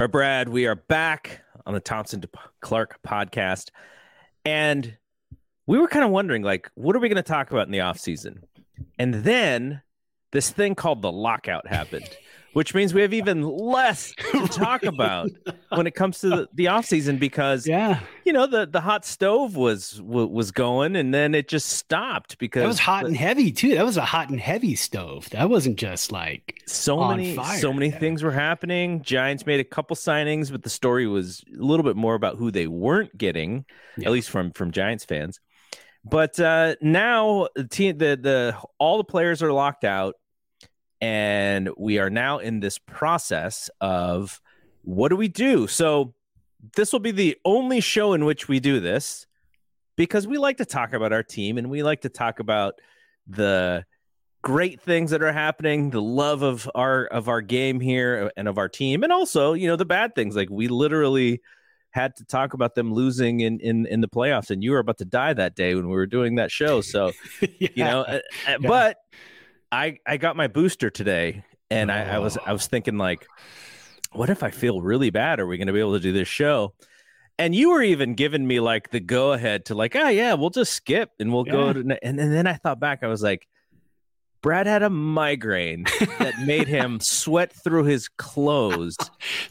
Right, Brad, we are back on the Thompson Clark podcast. And we were kind of wondering, like, what are we going to talk about in the off season? And then this thing called the lockout happened which means we have even less to talk about when it comes to the, the off season because yeah, you know the the hot stove was was going and then it just stopped because it was hot and heavy too. That was a hot and heavy stove. That wasn't just like so many fire. so many yeah. things were happening. Giants made a couple signings, but the story was a little bit more about who they weren't getting, Yeah. at least from from Giants fans. But uh, now the team, the the all the players are locked out, and we are now in this process of what do we do? So this will be the only show in which we do this because we like to talk about our team and we like to talk about the great things that are happening, the love of our of our game here and of our team, and also you know the bad things. Like we literally had to talk about them losing in in in the playoffs, and you were about to die that day when we were doing that show. So you know, uh, uh, but I I got my booster today, and I, I was I was thinking like, what if I feel really bad? Are we going to be able to do this show? And you were even giving me like the go ahead to like, oh yeah, we'll just skip and we'll go to. And, and then I thought back, I was like, Brad had a migraine that made him sweat through his clothes,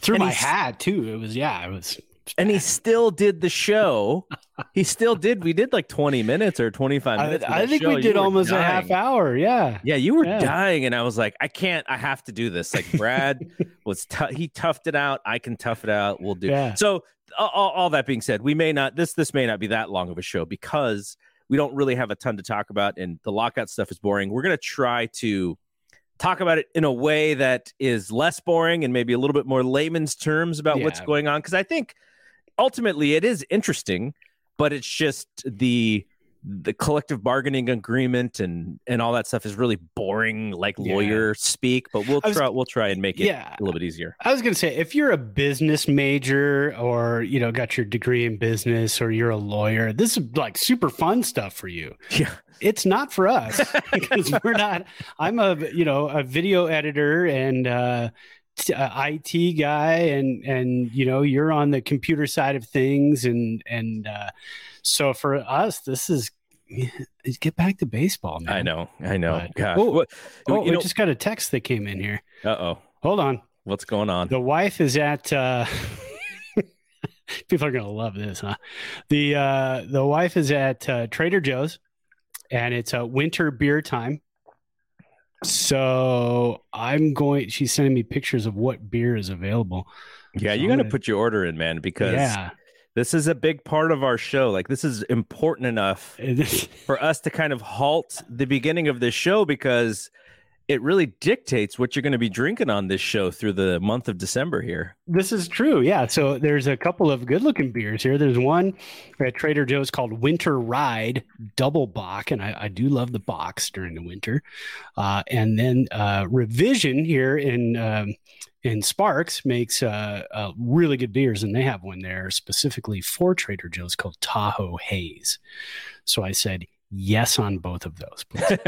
through and my hat too. It was yeah, it was and he still did the show. He still did. We did like twenty minutes or twenty five I, minutes. of I think show. we did were almost a half hour. Yeah. Yeah, you were Yeah. dying, and I was like, I can't. I have to do this. Like Brad was, he toughed it out. I can tough it out. We'll do. Yeah. So, all, all that being said, we may not. This this may not be that long of a show because we don't really have a ton to talk about, and the lockout stuff is boring. We're gonna try to talk about it in a way that is less boring and maybe a little bit more layman's terms about what's going on. Because I think ultimately it is interesting, but it's just the the collective bargaining agreement and and all that stuff is really boring like Yeah. lawyer speak but we'll was- try we'll try and make it Yeah. a little bit easier I was going to say, if you're a business major or, you know, got your degree in business or you're a lawyer, this is like super fun stuff for you. yeah It's not for us because we're not, I'm a, you know, a video editor and, uh, uh, IT guy and, and, you know, you're on the computer side of things. And, and, uh, so for us, this is, get back to baseball, man. i know i know But- gosh Oh, Oh, you we know just got a text that came in here. uh-oh Hold on. what's going on The wife is at uh people are gonna love this, huh? The uh the wife is at uh, Trader Joe's and it's a winter beer time. So I'm going she's sending me pictures of what beer is available. yeah so you got to gonna- put your order in man because Yeah. this is a big part of our show like this is important enough for us to kind of halt the beginning of this show because it really dictates what you're going to be drinking on this show through the month of december here This is true. Yeah. So there's a couple of good looking beers here. There's one at Trader Joe's called Winter Ride Double Bock. And I, I do love the bocks during the winter. Uh, and then uh, Revision here in um, in Sparks makes uh, uh, really good beers. And they have one there specifically for Trader Joe's called Tahoe Haze. So I said, Yes, on both of those.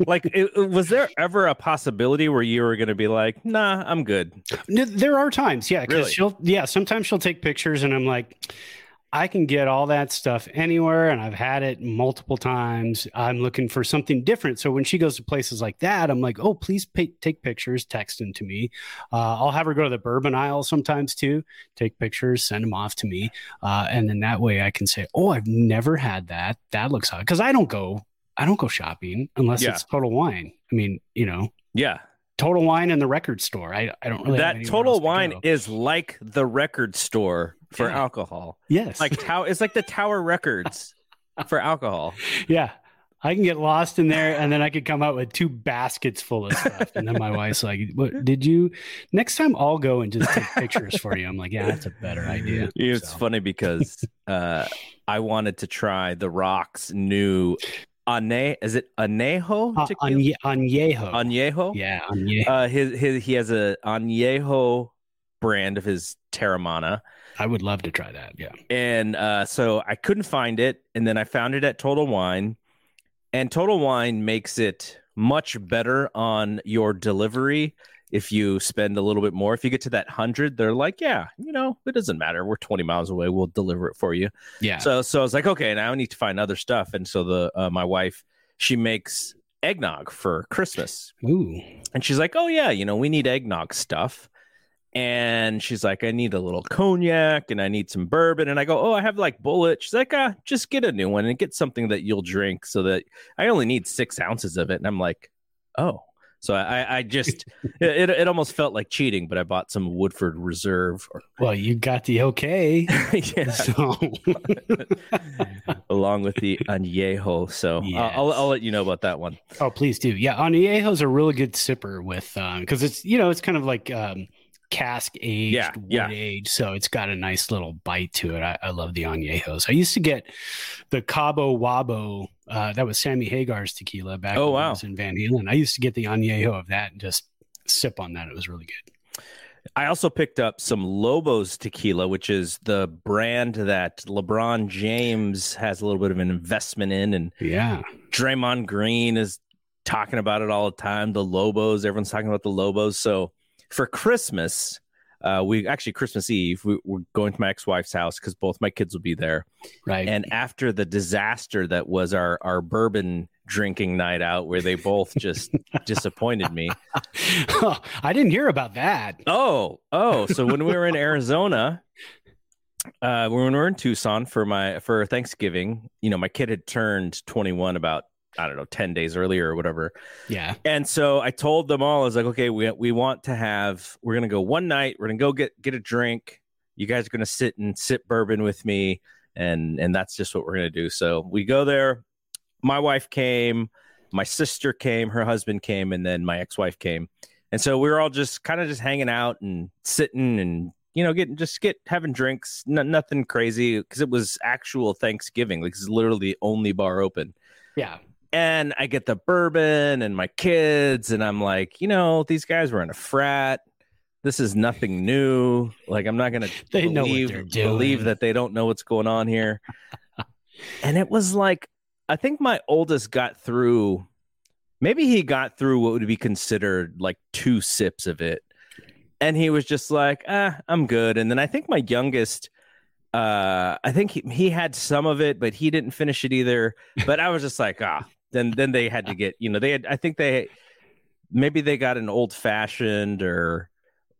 like it, was there ever a possibility where you were going to be like nah i'm good No, there are times, yeah, because Really? she'll, yeah, sometimes she'll take pictures, and I'm like, I can get all that stuff anywhere, and I've had it multiple times. I'm looking for something different. So when she goes to places like that, I'm like, oh, please pay, take pictures, text them to me. Uh, I'll have her go to the bourbon aisle sometimes too, take pictures, send them off to me, uh, and then that way I can say, oh, I've never had that. That looks hot because I don't go, I don't go shopping unless Yeah. it's Total Wine. I mean, you know. yeah Total Wine and the record store. I, I don't really that total to wine go. is like the record store for Yeah. alcohol Yes. like tower it's like the tower records for alcohol yeah. I can get lost in there and then I could come out with two baskets full of stuff. And then my wife's like, What did you next time I'll go and just take pictures for you? I'm like, Yeah, that's a better idea. It's So, funny because uh, I wanted to try the Rock's new Ane. Is it Anejo? uh, Añejo. Añejo. yeah, Añejo. Uh, his his he has a Añejo brand of his Teremana, I would love to try that. Yeah. and uh, so I couldn't find it, and then I found it at Total Wine, and Total Wine makes it much better on your delivery if you spend a little bit more. If you get to that hundred, they're like, yeah, you know, it doesn't matter. We're 20 miles away. We'll deliver it for you. Yeah. So so I was like, okay, now I need to find other stuff. And so the uh, my wife, she makes eggnog for Christmas. Ooh. And she's like, "Oh yeah, you know, we need eggnog stuff." And she's like, "I need a little cognac and I need some bourbon." And I go, "Oh, I have like Bulleit." She's like, "Ah, just get a new one and get something that you'll drink, so that I only need six ounces of it." And I'm like, "Oh." So I, I just, it, it almost felt like cheating, but I bought some Woodford Reserve. Or, Well, you got the okay. yeah, So along with the añejo. So I'll, I'll, I'll let you know about that one. Oh, please do. Yeah, Añejo's a really good sipper with um because it's you know it's kind of like um cask aged, Yeah, wood yeah. aged, so it's got a nice little bite to it. I, I love the Añejos. I used to get the Cabo Wabo. Uh, that was Sammy Hagar's tequila back Oh, wow. in Van Halen. I used to get the Añejo of that and just sip on that. It was really good. I also picked up some Lobos tequila, which is the brand that LeBron James has a little bit of an investment in, and Yeah. Draymond Green is talking about it all the time. The Lobos, everyone's talking about the Lobos. So for Christmas, uh, we actually Christmas Eve, we, we're going to my ex-wife's house because both my kids will be there. Right. And after the disaster that was our our bourbon drinking night out, where they both just disappointed me. Oh, I didn't hear about that. Oh, oh. So when we were in Arizona, uh, when we were in Tucson for my for Thanksgiving, you know, my kid had turned 21 about I don't know 10 days earlier or whatever, Yeah. and so I told them all I was like, okay, we we want to have we're gonna go one night, we're gonna go get get a drink. You guys are gonna sit and sip bourbon with me, and and that's just what we're gonna do. So we go there. My wife came, my sister came, her husband came, and then my ex wife came, and so we were all just kind of just hanging out and sitting and you know getting just get having drinks, n- nothing crazy because it was actual Thanksgiving. Like it's literally the only bar open Yeah. And I get the bourbon and my kids, and I'm like, you know, these guys were in a frat. This is nothing new. Like, I'm not gonna They know believe believe that they don't know what's going on here. and it was like, I think my oldest got through. Maybe he got through what would be considered like two sips of it, and he was just like, "Ah, I'm good." And then I think my youngest, uh, I think he, he had some of it, but he didn't finish it either. But I was just like, ah. Then then they had to get, you know, they had. I think they maybe they got an old fashioned or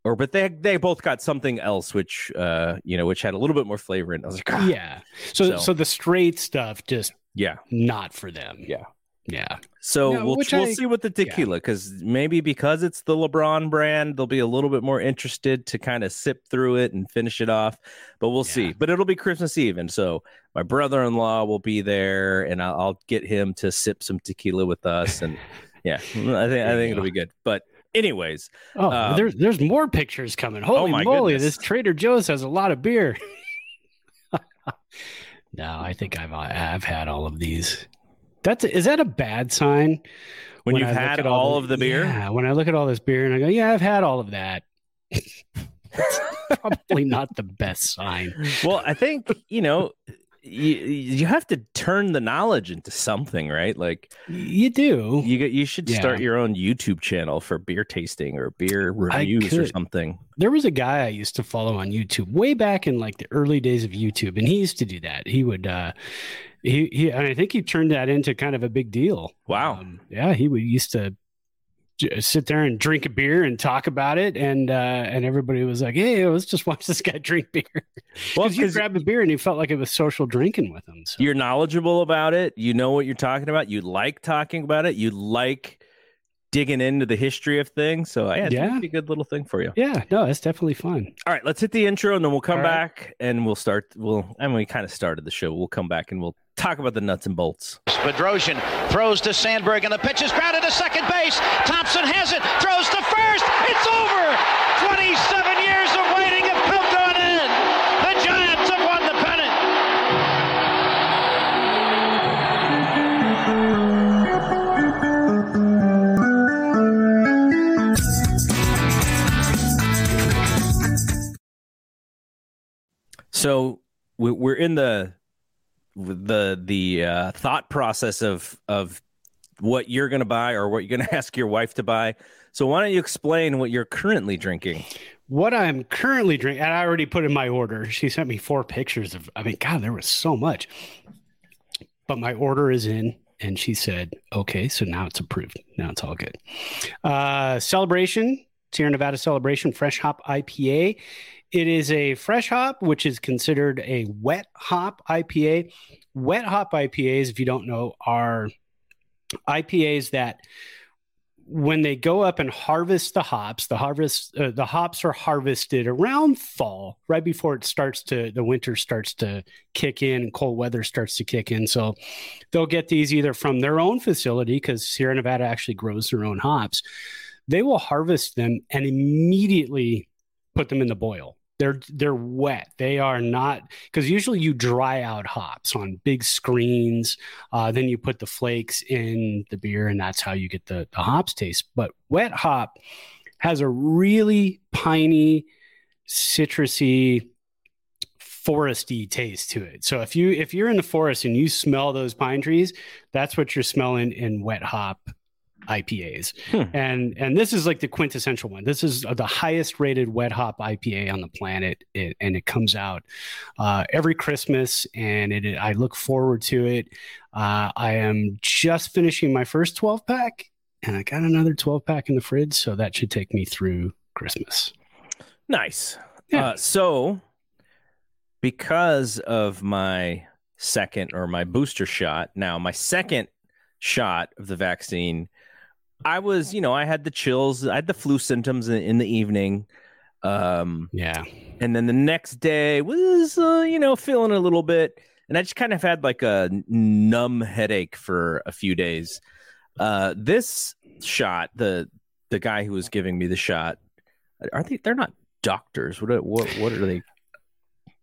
or but they they both got something else which uh you know which had a little bit more flavor in it. I was like, ah. Yeah. So, So- so the straight stuff just yeah. not for them. Yeah. Yeah. So No, we'll we'll I- see what the tequila because maybe because it's the LeBron brand, they'll be a little bit more interested to kind of sip through it and finish it off. But we'll see. But it'll be Christmas Eve, and so my brother-in-law will be there, and I'll, I'll get him to sip some tequila with us, and yeah, I think I think it'll be good. But anyways, Oh, Um, there's there's more pictures coming. Holy my moly! goodness. This Trader Joe's has a lot of beer. no, I think I've I've had all of these. That's is that a bad sign? when, I you've look had at all the- of the beer, Yeah, when I look at all this beer and I go, yeah, I've had all of that. It's probably not the best sign. well, I think you know. You, you have to turn the knowledge into something, right? Like You do. You you should Yeah. start your own YouTube channel for beer tasting or beer reviews or something. There was a guy I used to follow on YouTube way back in like the early days of YouTube, and he used to do that. He would, uh, he, he, and I think he turned that into kind of a big deal. Wow. Um, yeah, he would used to sit there and drink a beer and talk about it, and uh, and everybody was like, "Hey, let's just watch this guy drink beer." Well, Because you grab a beer and you felt like it was social drinking with him. So. you're knowledgeable about it. You know what you're talking about. You like talking about it. You like digging into the history of things. So yeah, it's Yeah. be a good little thing for you. Yeah, no, it's definitely fun. All right, let's hit the intro and then we'll come All right. back and we'll start. We'll and we kind of started the show. We'll come back and we'll talk about the nuts and bolts. Bedrosian throws to Sandberg, and the pitch is grounded to second base. Thompson has it, throws to first. It's over. 27 years of So we- we're in the the the uh, thought process of of what you're going to buy or what you're going to ask your wife to buy. So why don't you explain what you're currently drinking? What I'm currently drinking, and I already put in my order. She sent me four pictures of. I mean, God, there was so much. But my order is in, and she said, "Okay, so now it's approved. Now it's all good." Uh, celebration, Sierra Nevada Celebration Fresh Hop IPA. It is a fresh hop, which is considered a wet hop IPA. Wet hop IPAs, if you don't know, are IPAs that when they go up and harvest the hops, the harvest uh, the hops are harvested around fall, right before it starts to the winter starts to kick in cold weather starts to kick in. So they'll get these either from their own facility because Sierra Nevada actually grows their own hops. They will harvest them and immediately put them in the boil they're they're wet. They are not because usually you dry out hops on big screens. Uh, then you put the flakes in the beer, and that's how you get the, the hops taste. But wet hop has a really piney, citrusy, foresty taste to it. So if you if you're in the forest and you smell those pine trees, that's what you're smelling in wet hop IPAs. Hmm. And and this is like the quintessential one. This is the highest rated wet hop IPA on the planet, it, and it comes out uh, every Christmas, and it, I look forward to it. Uh, I am just finishing my first 12 pack, and I got another 12 pack in the fridge, so that should take me through Christmas. Nice. Yeah. Uh, so, because of my second or my booster shot, now my second shot of the vaccine I was, you know, I had the chills, I had the flu symptoms in, in the evening. Um, yeah. And then the next day was, uh, you know, feeling a little bit. And I just kind of had like a numb headache for a few days. Uh, this shot, the the guy who was giving me the shot, are they? They're not doctors. What? What? What are they?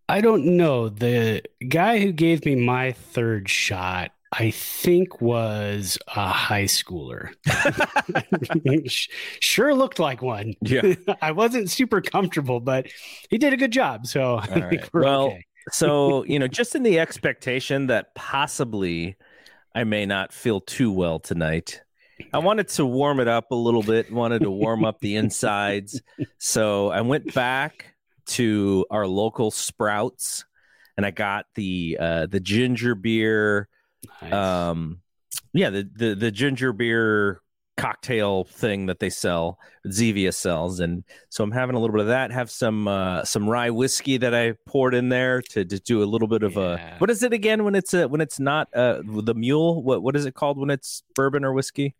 I don't know. The guy who gave me my third shot I think was a high schooler. sure looked like one. Yeah. I wasn't super comfortable, but he did a good job. So well, okay. so you know, just in the expectation that possibly I may not feel too well tonight. I wanted to warm it up a little bit, wanted to warm up the insides. So I went back to our local Sprouts and I got the uh the ginger beer Nice. Um, yeah, the, the the ginger beer cocktail thing that they sell, Zevia sells, and so I'm having a little bit of that. Have some uh, some rye whiskey that I poured in there to, to do a little bit of yeah. a what is it again when it's a when it's not uh, the mule? What what is it called when it's bourbon or whiskey?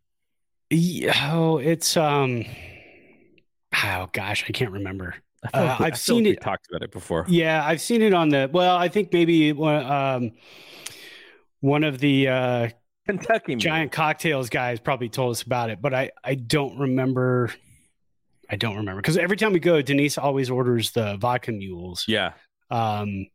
Oh, it's um, oh gosh, I can't remember. Uh, I've seen like it. Talked about it before. Yeah, I've seen it on the. Well, I think maybe um, one of the uh, Kentucky giant cocktails guys probably told us about it, but I I don't remember. I don't remember because every time we go, Denise always orders the vodka mules. Yeah. Um,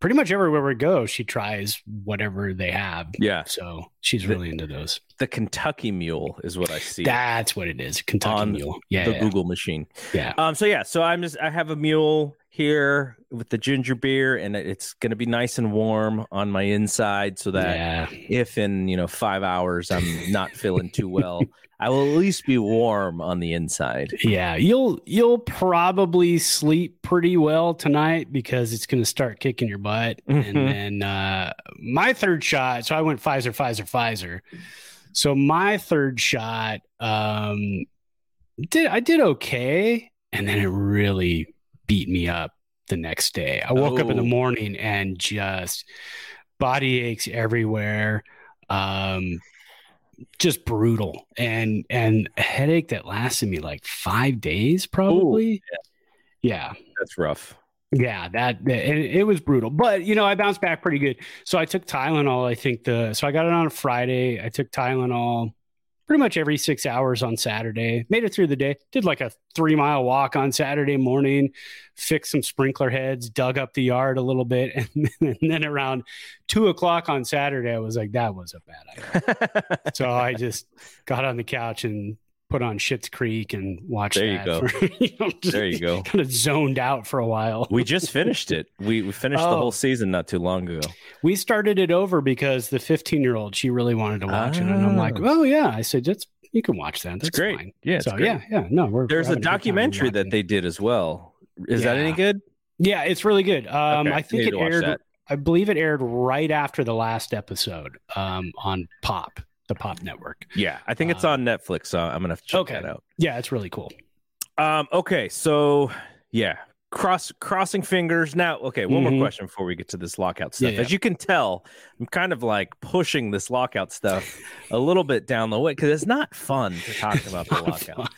pretty much everywhere we go, she tries whatever they have. Yeah. So she's really into those. The Kentucky Mule is what I see. That's what it is. Kentucky on Mule. Yeah. The yeah. Google machine. Yeah. Um. So yeah. So I'm just I have a mule here with the ginger beer and it's going to be nice and warm on my inside so that yeah. if in you know five hours i'm not feeling too well i will at least be warm on the inside yeah you'll you'll probably sleep pretty well tonight because it's going to start kicking your butt mm-hmm. and then uh my third shot so i went pfizer pfizer pfizer so my third shot um did i did okay and then it really beat me up the next day. I woke oh. up in the oh. morning and just body aches everywhere. Um, just brutal and and a headache that lasted me like five days probably. Ooh, yeah. yeah. That's rough. Yeah, that it, it was brutal, but you know I bounced back pretty good. So I took Tylenol. I think the so I got it on a Friday. I took Tylenol pretty much every six hours on Saturday. Made it through the day. Did like a three mile walk on Saturday morning, fixed some sprinkler heads, dug up the yard a little bit. And, and then around two o'clock on Saturday, I was like, that was a bad idea. so I just got on the couch and put on Schitt's Creek and watch There you go. For, you know, There you go. Kind of zoned out for a while. We just finished it. We we finished the Oh. whole season not too long ago. We started it over because the 15 year old she really wanted to watch it, and I'm like, Ah. oh yeah. I said, that's you can watch that. That's great. Fine. Yeah, so great. yeah, yeah. No, we're There's we're a documentary that they did as well. Is that any good? Yeah, it's really good. Um, Okay, I think it aired. I believe it aired right after the last episode um, on Pop, the Pop Network. Yeah, I think it's Uh, on Netflix, so I'm gonna have to check okay. that out. Yeah, it's really cool. Um, okay, so yeah, cross crossing fingers. Now, okay, one Mhm. more question before we get to this lockout stuff. Yeah, yeah. As you can tell, I'm kind of like pushing this lockout stuff a little bit down the way because it's not fun to talk about the lockout.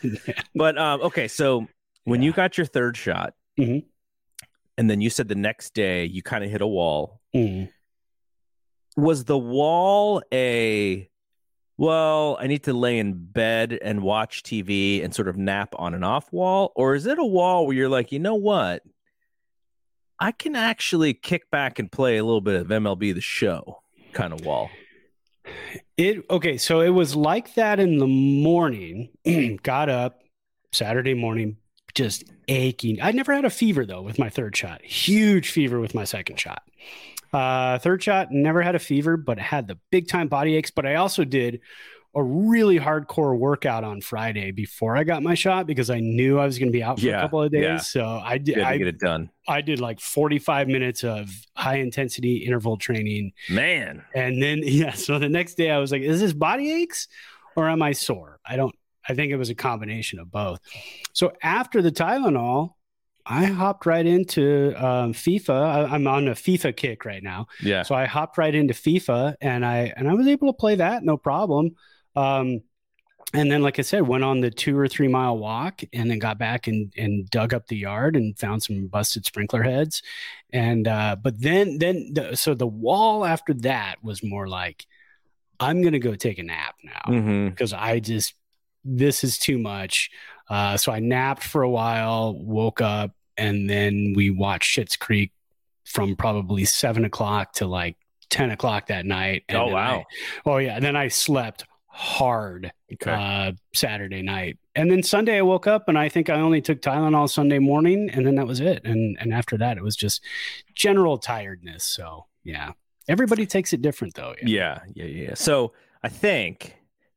But um, okay, so when you got your third shot, Mhm. and then you said the next day you kind of hit a wall. Mm. Was the wall a well, I need to lay in bed and watch TV and sort of nap on and off wall? Or is it a wall where you're like, you know what? I can actually kick back and play a little bit of MLB the show kind of wall. It okay, so it was like that in the morning. Got up Saturday morning, just aching. I never had a fever though with my third shot. Huge fever with my second shot. Uh, third shot, never had a fever, but had the big time body aches. But I also did a really hardcore workout on Friday before I got my shot because I knew I was going to be out for Yeah, a couple of days. yeah. So I did. You had to I, get it done. I did like 45 minutes of high intensity interval training Man. and then yeah, so the next day I was like, is this body aches or am I sore? I don't I think it was a combination of both. So after the Tylenol, I hopped right into um, FIFA. I, I'm on a FIFA kick right now, Yeah. so I hopped right into FIFA, and I and I was able to play that no problem. Um, and then, like I said, went on the two or three mile walk, and then got back and and dug up the yard and found some busted sprinkler heads. And uh, but then then the, so the wall after that was more like, I'm gonna go take a nap now because I just this is too much. Uh, so I napped for a while, woke up, and then we watched Schitt's Creek from probably seven o'clock to like ten o'clock that night. And Oh, wow. I- oh yeah, and then I slept hard Okay. uh, Saturday night, and then Sunday I woke up and I think I only took Tylenol Sunday morning, and then that was it. And and after that it was just general tiredness. So yeah, everybody takes it different though. Yeah, yeah, yeah. So I think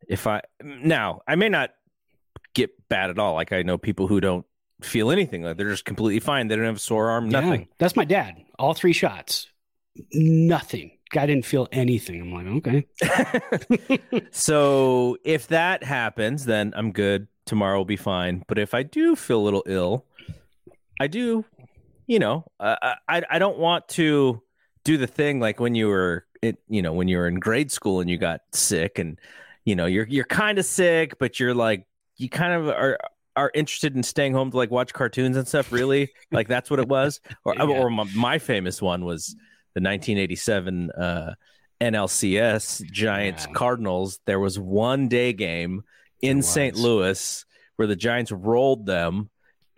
if I now I may not get bad at all. Like I know people who don't feel anything. Like they're just completely fine. They don't have a sore arm, Yeah, nothing. that's my dad. All three shots, nothing. Guy didn't feel anything. I'm like, okay. so if that happens, then I'm good. Tomorrow will be fine. But if I do feel a little ill, I do, you know, uh, I I don't want to do the thing like when you were, it, you know, when you were in grade school and you got sick and you know you're you're kind of sick, but you're like you kind of are are interested in staying home to like watch cartoons and stuff. Really, like that's what it was. Or Yeah. or my, my famous one was the 1987 uh, NLCS Giants Yeah. Cardinals. There was one day game in St. Louis where the Giants rolled them.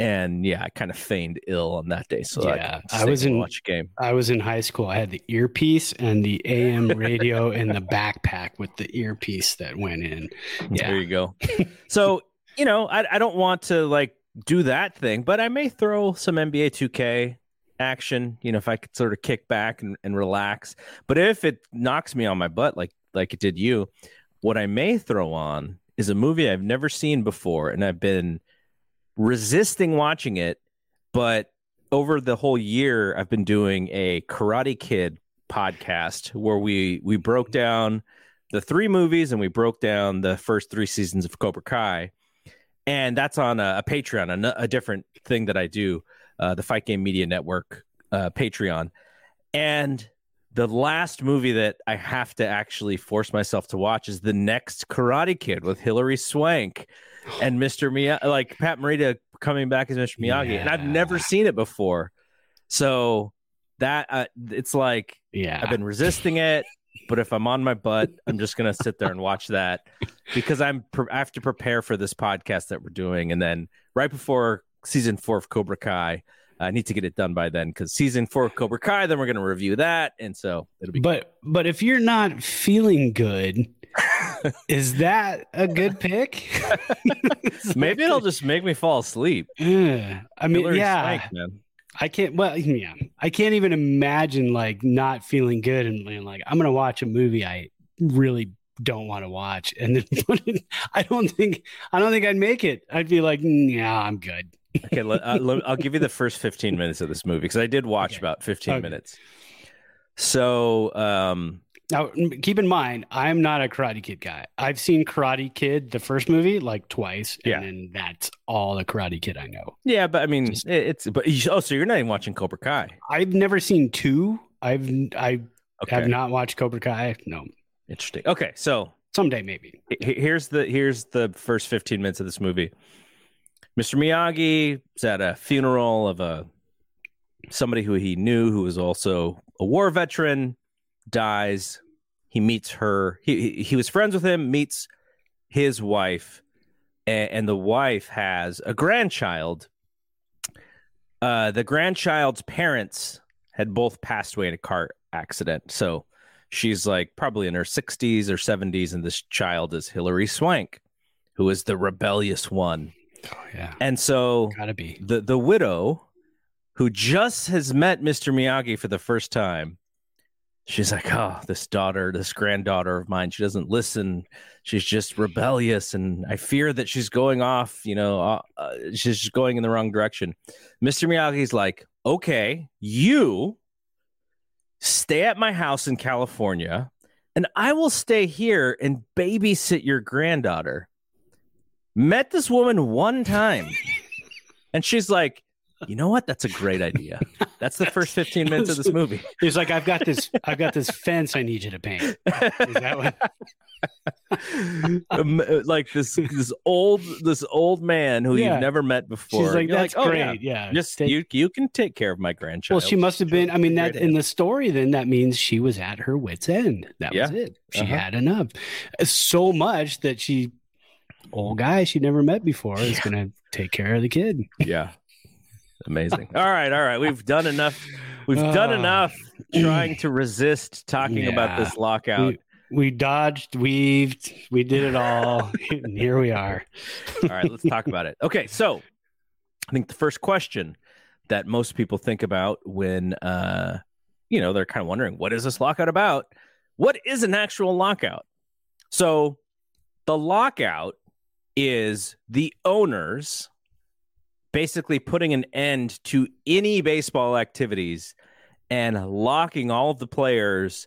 And yeah, I kind of feigned ill on that day, so I, Yeah, could I was in- watch game. I was in high school. I had the earpiece and the AM radio and the backpack with the earpiece that went in. Yeah. There you go. so you know, I I don't want to like do that thing, but I may throw some NBA 2K action. You know, if I could sort of kick back and, and relax. But if it knocks me on my butt like like it did you, what I may throw on is a movie I've never seen before, and I've been resisting watching it. But over the whole year, I've been doing a Karate Kid podcast where we we broke down the three movies and we broke down the first three seasons of Cobra Kai, and that's on a, a Patreon, a, a different thing that I do, uh, the Fight Game Media Network uh, Patreon, and the last movie that I have to actually force myself to watch is the next Karate Kid with Hilary Swank and Mr. Miyagi, like Pat Morita coming back as Mr. Miyagi, and I've never seen it before, so that uh, it's like Yeah. I've been resisting it, but if I'm on my butt, I'm just gonna sit there and watch that because I'm pre- I have to prepare for this podcast that we're doing, and then right before season four of Cobra Kai, I need to get it done by then because season four of Cobra Kai, then we're gonna review that, and so it'll be But but if you're not feeling good, Is that a good pick? Maybe it'll just make me fall asleep. Yeah. I mean, Hilary yeah. Swank, man. I can't. Well, yeah, I can't even imagine like not feeling good and being like, I'm gonna watch a movie I really don't want to watch, and then I don't think I don't think I'd make it. I'd be like, yeah, I'm good. Okay, let, uh, let, I'll give you the first 15 minutes of this movie because I did watch Okay. about 15 Okay. minutes. So, um, Now, keep in mind, I'm not a Karate Kid guy. I've seen Karate Kid, the first movie, like twice, and Yeah. then that's all the Karate Kid I know. yeah, but I mean, Just- it's but you- oh, so you're not even watching Cobra Kai? I've never seen two. I've I Okay, have not watched Cobra Kai. No, interesting. Okay, so someday maybe. here's the here's the first 15 minutes of this movie. Mr. Miyagi is at a funeral of a somebody who he knew who was also a war veteran dies. He meets her. He he, he was friends with him. Meets his wife, and, and the wife has a grandchild. Uh, the grandchild's parents had both passed away in a car accident, so she's like probably in her 60s or 70s, and this child is Hilary Swank, who is the rebellious one. Oh yeah, And so gotta be. the the widow who just has met Mr. Miyagi for the first time. She's like, "Oh, this daughter, this granddaughter of mine, she doesn't listen. She's just rebellious and I fear that she's going off, you know, uh, uh, she's just going in the wrong direction." Mr. Miyagi's like, "Okay, you stay at my house in California and I will stay here and babysit your granddaughter." Met this woman one time. And she's like, you know what? That's a great idea. That's the first 15 minutes of this movie. He's like, I've got this. I've got this fence. I need you to paint. Is that what? Um, like this this old this old man who Yeah. you've never met before. She's like, You're that's "Oh, great. yeah, Yeah. Just Take- you you can take care of my grandchild. well, she must have been. I mean, that in the story, then that means she was at her wit's end. That was it. She Uh-huh. had enough. So much that she, old guy she never met before, is going to take care of the kid. yeah. Amazing. All right, all right. We've done enough. We've done Ah. enough trying to resist talking about this lockout. We dodged, weaved, we did it all, and here we are. All right, let's talk about it. Okay, so I think the first question that most people think about when uh you know, they're kind of wondering what is this lockout about? What is an actual lockout? So the lockout is the owners basically putting an end to any baseball activities and locking all of the players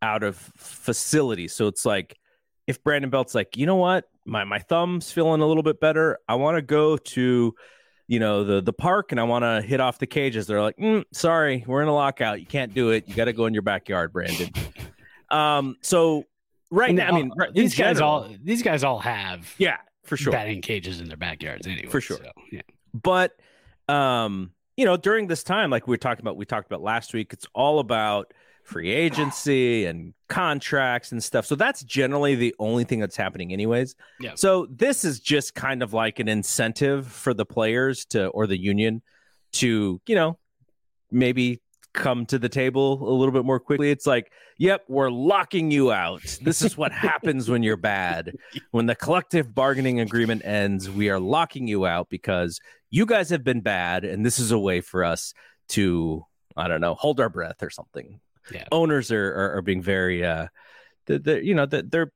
out of facilities. So it's like if Brandon Belt's like, you know what, my my thumb's feeling a little bit better. I want to go to, you know, the the park and I want to hit off the cages. They're like, mm, sorry, we're in a lockout. You can't do it. You got to go in your backyard, Brandon. um. So right And now, I mean, right- these guys general- all these guys all have yeah, for sure. batting cages in their backyards anyway. For sure. so, yeah. But um you know during this time like we were talking about we talked about last week it's all about free agency and contracts and stuff. So that's generally the only thing that's happening anyways. Yeah. so this is just kind of like an incentive for the players to or the union to you know maybe come to the table a little bit more quickly. It's like yep we're locking you out. This is what happens when you're bad. When the collective bargaining agreement ends we are locking you out because you guys have been bad and this is a way for us to i don't know hold our breath or something. Yeah. owners are are, are being very uh the, the you know that they're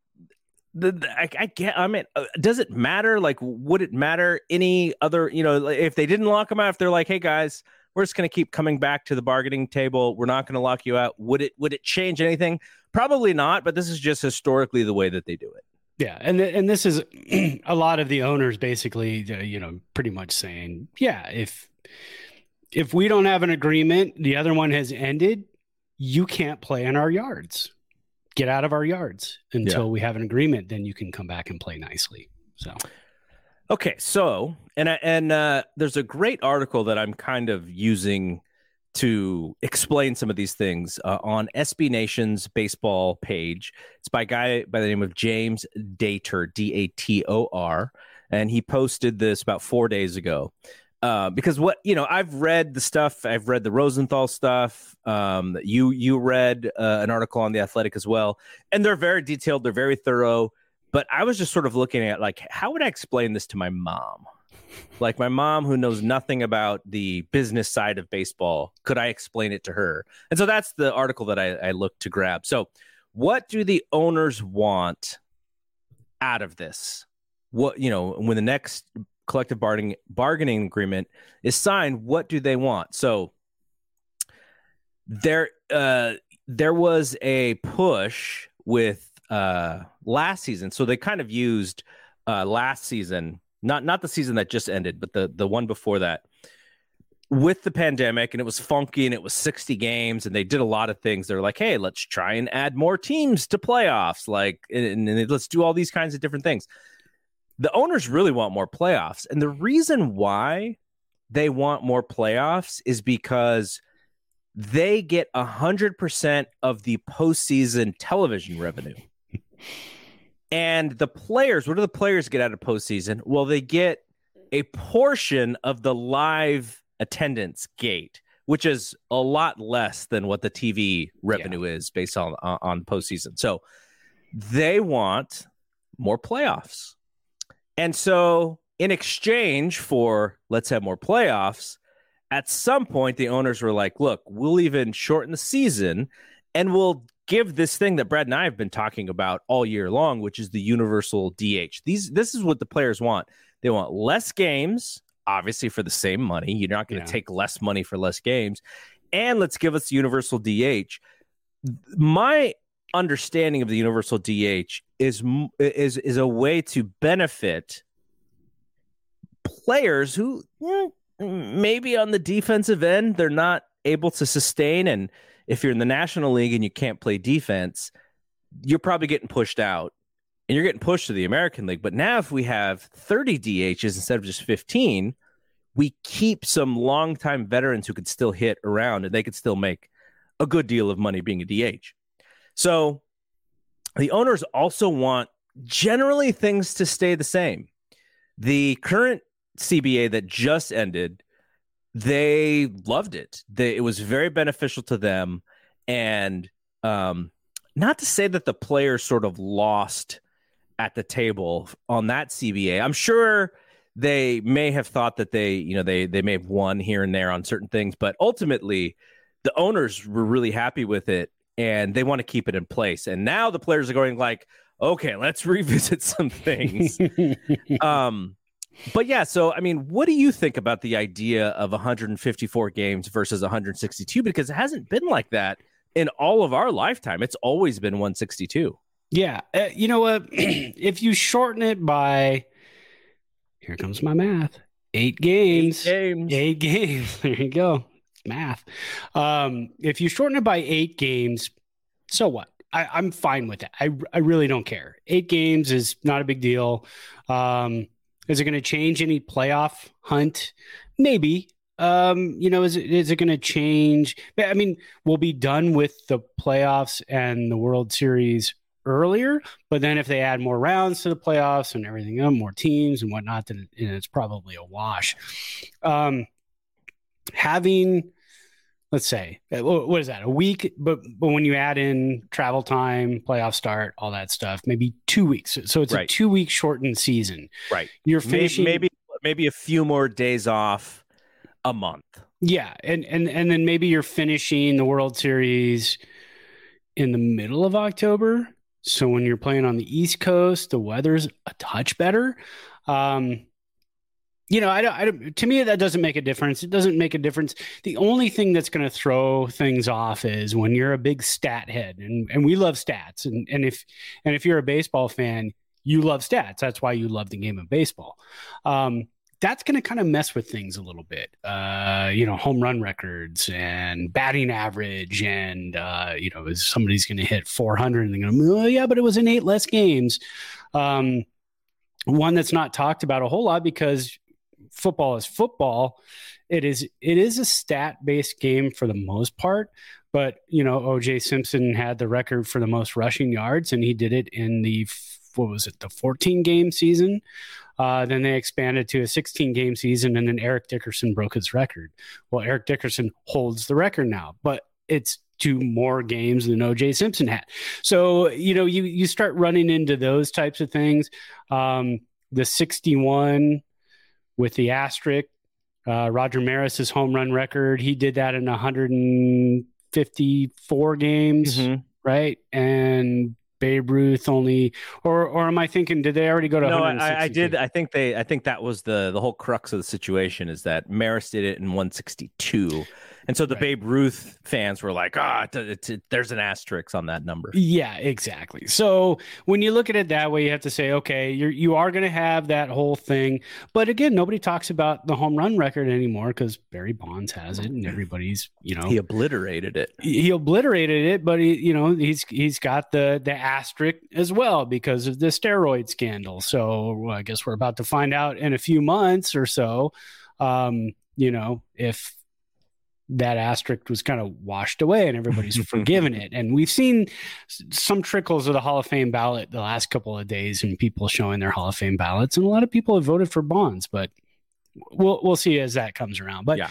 the, the- I, I get i mean uh, does it matter? Like would it matter any other you know if they didn't lock them out if they're like hey guys we're just going to keep coming back to the bargaining table we're not going to lock you out would it would it change anything probably not but this is just historically the way that they do it Yeah, and th- and this is a lot of the owners basically, uh, you know, pretty much saying, yeah, if if we don't have an agreement, the other one has ended, you can't play in our yards. Get out of our yards until we have an agreement. Then you can come back and play nicely. So Okay, so and and uh, there's a great article that I'm kind of using to explain some of these things uh, on SB Nation's baseball page. It's by a guy by the name of James Dator, D A T O R, and he posted this about four days ago. Uh, because what you know, I've read the stuff. I've read the Rosenthal stuff. Um, you you read uh, an article on the Athletic as well, and they're very detailed. They're very thorough. But I was just sort of looking at like, how would I explain this to my mom? like my mom who knows nothing about the business side of baseball could i explain it to her? And so that's the article that i, I looked to grab. So what do the owners want out of this? What you know when the next collective bargaining bargaining agreement is signed what do they want? So there uh there was a push with uh last season. So they kind of used uh last season not not the season that just ended but the the one before that with the pandemic and it was funky and it was 60 games and they did a lot of things. They're like hey let's try and add more teams to playoffs like and, and let's do all these kinds of different things. The owners really want more playoffs and the reason why they want more playoffs is because they get 100% of the postseason television revenue and the players what do the players get out of postseason well they get a portion of the live attendance gate, which is a lot less than what the TV revenue yeah. is based on on postseason. So they want more playoffs, and so in exchange for let's have more playoffs, at some point the owners were like, "Look, we'll even shorten the season, and we'll." Give this thing that Brad and I have been talking about all year long, which is the universal DH. These this is what the players want. They want less games obviously for the same money. You're not going to yeah. take less money for less games. And let's give us universal DH. My understanding of the universal DH is is is a way to benefit players who eh, maybe on the defensive end they're not able to sustain and if you're in the National League and you can't play defense, you're probably getting pushed out and you're getting pushed to the American League. But now, if we have 30 DHs instead of just 15, we keep some longtime veterans who could still hit around and they could still make a good deal of money being a DH. So the owners also want generally things to stay the same. The current CBA that just ended, they loved it. They, it was very beneficial to them. And um, not to say that the players sort of lost at the table on that CBA. I'm sure they may have thought that they, you know, they they may have won here and there on certain things, but ultimately the owners were really happy with it and they want to keep it in place. And now the players are going like, okay, let's revisit some things. um but yeah, so I mean, what do you think about the idea of 154 games versus 162 because it hasn't been like that in all of our lifetime. It's always been 162. Yeah. Uh, you know what? if you shorten it by, here comes my math, eight games. Eight games. Eight games. There you go. Math. Um, if you shorten it by eight games, so what? I, I'm fine with that. I, I really don't care. Eight games is not a big deal. Um, is it going to change any playoff hunt? Maybe. Um, you know, is it is it going to change? I mean, we'll be done with the playoffs and the World Series earlier. But then if they add more rounds to the playoffs and everything, more teams and whatnot, then it's probably a wash. Um, having let's say uh, what is that a week? But but when you add in travel time playoff start all that stuff maybe two weeks. So it's right. a two week shortened season. Right. You're finishing maybe maybe a few more days off a month. Yeah and and and then maybe you're finishing the world series in the middle of october. So when you're playing on the East Coast, the weather's a touch better. Um, you know, I don't, I don't, to me, that doesn't make a difference. It doesn't make a difference. The only thing that's going to throw things off is when you're a big stat head and, and we love stats. And, and if, and if you're a baseball fan, you love stats. That's why you love the game of baseball. Um, that's going to kind of mess with things a little bit. Uh, you know, home run records and batting average, and uh, you know, is somebody's going to hit 400 and they're going to, oh yeah, but it was in eight less games. Um, one that's not talked about a whole lot because football is football. It is it is a stat based game for the most part, but you know, OJ Simpson had the record for the most rushing yards, and he did it in the what was it, the 14 game season. Uh, then they expanded to a 16 game season, and then Eric Dickerson broke his record. Well, Eric Dickerson holds the record now, but it's two more games than OJ Simpson had. So, you know, you, you start running into those types of things. Um, the 61 with the asterisk, uh, Roger Maris's home run record, he did that in 154 games, mm-hmm. right? And Babe Ruth only, or or am I thinking? Did they already go to? No, I, I, did. I think they. I think that was the the whole crux of the situation is that Maris did it in 162, and so the right. Babe Ruth fans were like, ah, oh, it's, it, there's an asterisk on that number. Yeah, exactly. So when you look at it that way, you have to say, okay, you're, you are going to have that whole thing. But again, nobody talks about the home run record anymore because Barry Bonds has it and everybody's, you know, he obliterated it. He, he obliterated it, but he, you know, he's, he's got the, the asterisk as well because of the steroid scandal. So I guess we're about to find out in a few months or so. Um, you know, if that asterisk was kind of washed away and everybody's forgiven it. And we've seen some trickles of the Hall of Fame ballot the last couple of days and people showing their Hall of Fame ballots. And a lot of people have voted for Bonds, but we'll we'll see as that comes around. But yeah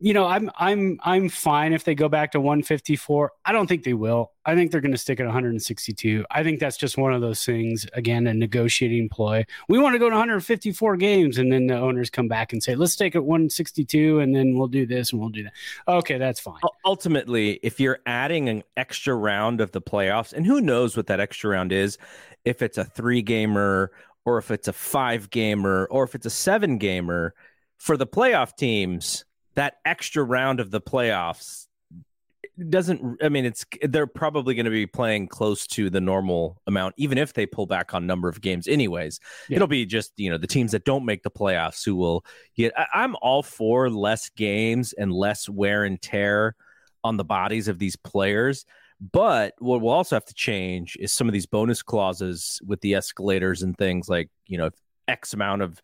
you know, I'm I'm I'm fine if they go back to 154. I don't think they will. I think they're going to stick at 162. I think that's just one of those things. Again, a negotiating ploy. We want to go to 154 games, and then the owners come back and say, "Let's take it 162, and then we'll do this and we'll do that." Okay, that's fine. Ultimately, if you're adding an extra round of the playoffs, and who knows what that extra round is, if it's a three gamer or if it's a five gamer or if it's a seven gamer for the playoff teams that extra round of the playoffs doesn't i mean it's they're probably going to be playing close to the normal amount even if they pull back on number of games anyways yeah. it'll be just you know the teams that don't make the playoffs who will get I, i'm all for less games and less wear and tear on the bodies of these players but what we'll also have to change is some of these bonus clauses with the escalators and things like you know x amount of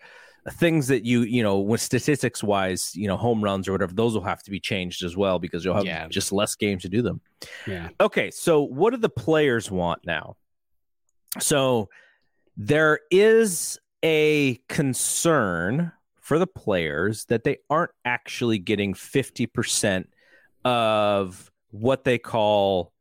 things that you you know with statistics wise you know home runs or whatever those will have to be changed as well because you'll have yeah. just less games to do them yeah okay so what do the players want now so there is a concern for the players that they aren't actually getting 50% of what they call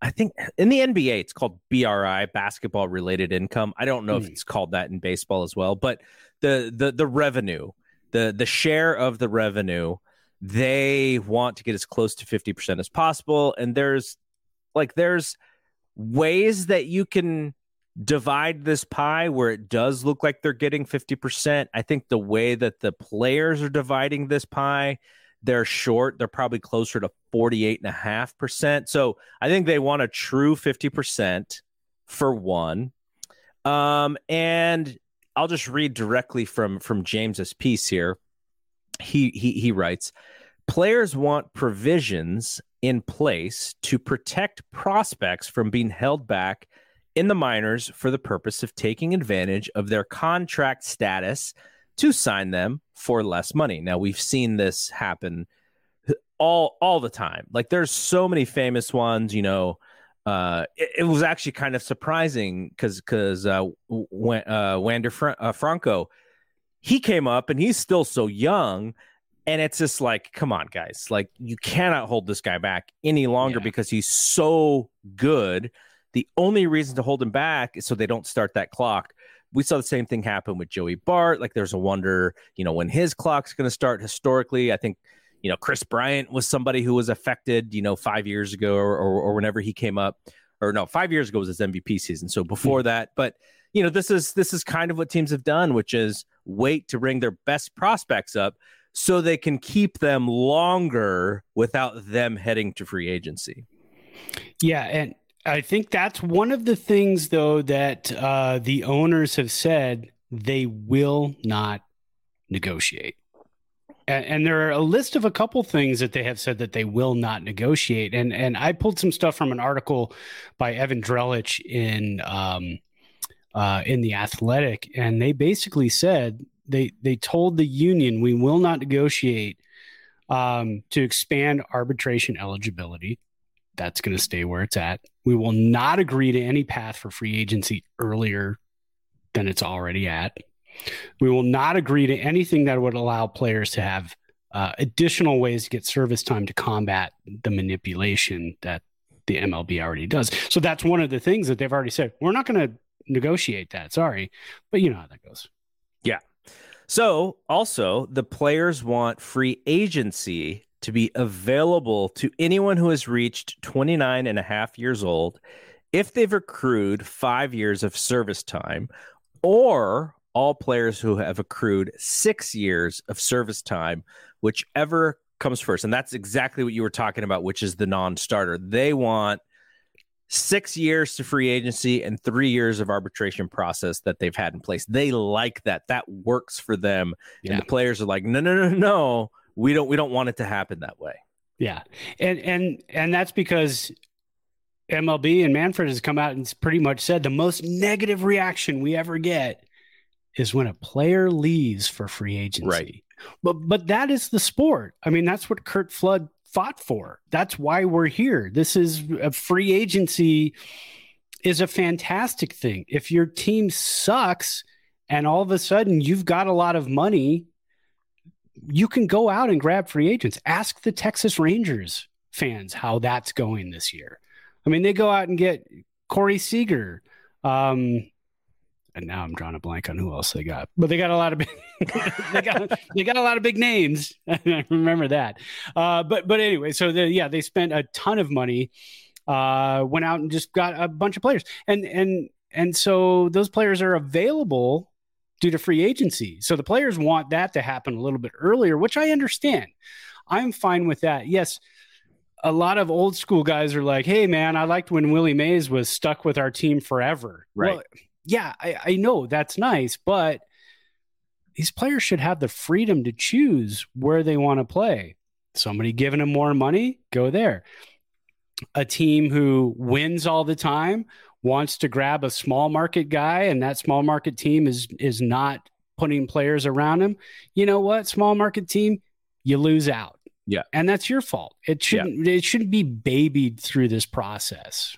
I think in the NBA it's called BRI, basketball related income. I don't know mm. if hmm. it's called that in baseball as well, but the the the revenue, the the share of the revenue, they want to get as close to 50% as possible and there's like there's ways that you can divide this pie where it does look like they're getting 50%. I think the way that the players are dividing this pie, they're short. They're probably closer to 48.5%. So I think they want a true 50% for one. Um, and I'll just read directly from from James's piece here. He he he writes, players want provisions in place to protect prospects from being held back in the minors for the purpose of taking advantage of their contract status to sign them for less money. Now we've seen this happen all all the time. Like there's so many famous ones, you know, uh, it, it, was actually kind of surprising because because uh, when, uh, Wander Fra- uh, Franco, he came up and he's still so young, and it's just like, come on, guys, like you cannot hold this guy back any longer yeah. because he's so good. The only reason to hold him back is so they don't start that clock. We saw the same thing happen with Joey Bart. Like, there's a wonder, you know, when his clock's going to start. Historically, I think you know, Kris Bryant was somebody who was affected, you know, five years ago or, or, or whenever he came up, or no, five years ago was his MVP season. So before mm-hmm. that, but you know, this is this is kind of what teams have done, which is wait to bring their best prospects up so they can keep them longer without them heading to free agency. Yeah, and I think that's one of the things though that uh, the owners have said they will not negotiate. And, and, there are a list of a couple things that they have said that they will not negotiate. And and I pulled some stuff from an article by Evan Drellich in um, uh, in the Athletic, and they basically said they they told the union we will not negotiate um, to expand arbitration eligibility. That's going to stay where it's at. We will not agree to any path for free agency earlier than it's already at. We will not agree to anything that would allow players to have uh, additional ways to get service time to combat the manipulation that the MLB already does. So that's one of the things that they've already said. We're not going to negotiate that. Sorry. But you know how that goes. Yeah. So also, the players want free agency to be available to anyone who has reached 29 and a half years old if they've accrued five years of service time or all players who have accrued six years of service time, whichever comes first. And that's exactly what you were talking about, which is the non starter. They want six years to free agency and three years of arbitration process that they've had in place. They like that. That works for them. Yeah. And the players are like, no, no, no, no. We don't we don't want it to happen that way. Yeah. And and and that's because MLB and Manfred has come out and pretty much said the most negative reaction we ever get is when a player leaves for free agency. Right. But but that is the sport. I mean, that's what Curt Flood fought for. That's why we're here. This is a free agency is a fantastic thing. If your team sucks and all of a sudden you've got a lot of money, you can go out and grab free agents. Ask the Texas Rangers fans how that's going this year. I mean, they go out and get Corey Seager. Um, and now I'm drawing a blank on who else they got, but they got a lot of big, they got they got a lot of big names. I remember that. Uh, but but anyway, so the, yeah, they spent a ton of money, uh, went out and just got a bunch of players, and and and so those players are available due to free agency. So the players want that to happen a little bit earlier, which I understand. I'm fine with that. Yes, a lot of old school guys are like, "Hey, man, I liked when Willie Mays was stuck with our team forever." Right. Well, yeah, I, I know that's nice, but these players should have the freedom to choose where they want to play. Somebody giving them more money, go there. A team who wins all the time wants to grab a small market guy, and that small market team is is not putting players around him. You know what? Small market team, you lose out. Yeah. And that's your fault. It shouldn't yeah. it shouldn't be babied through this process.